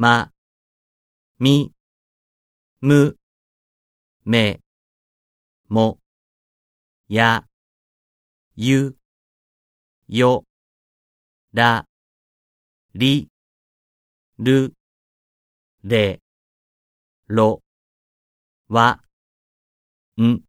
ま、み、む、め、も、や、ゆ、よ、ら、り、る、れ、ろ、わ、ん。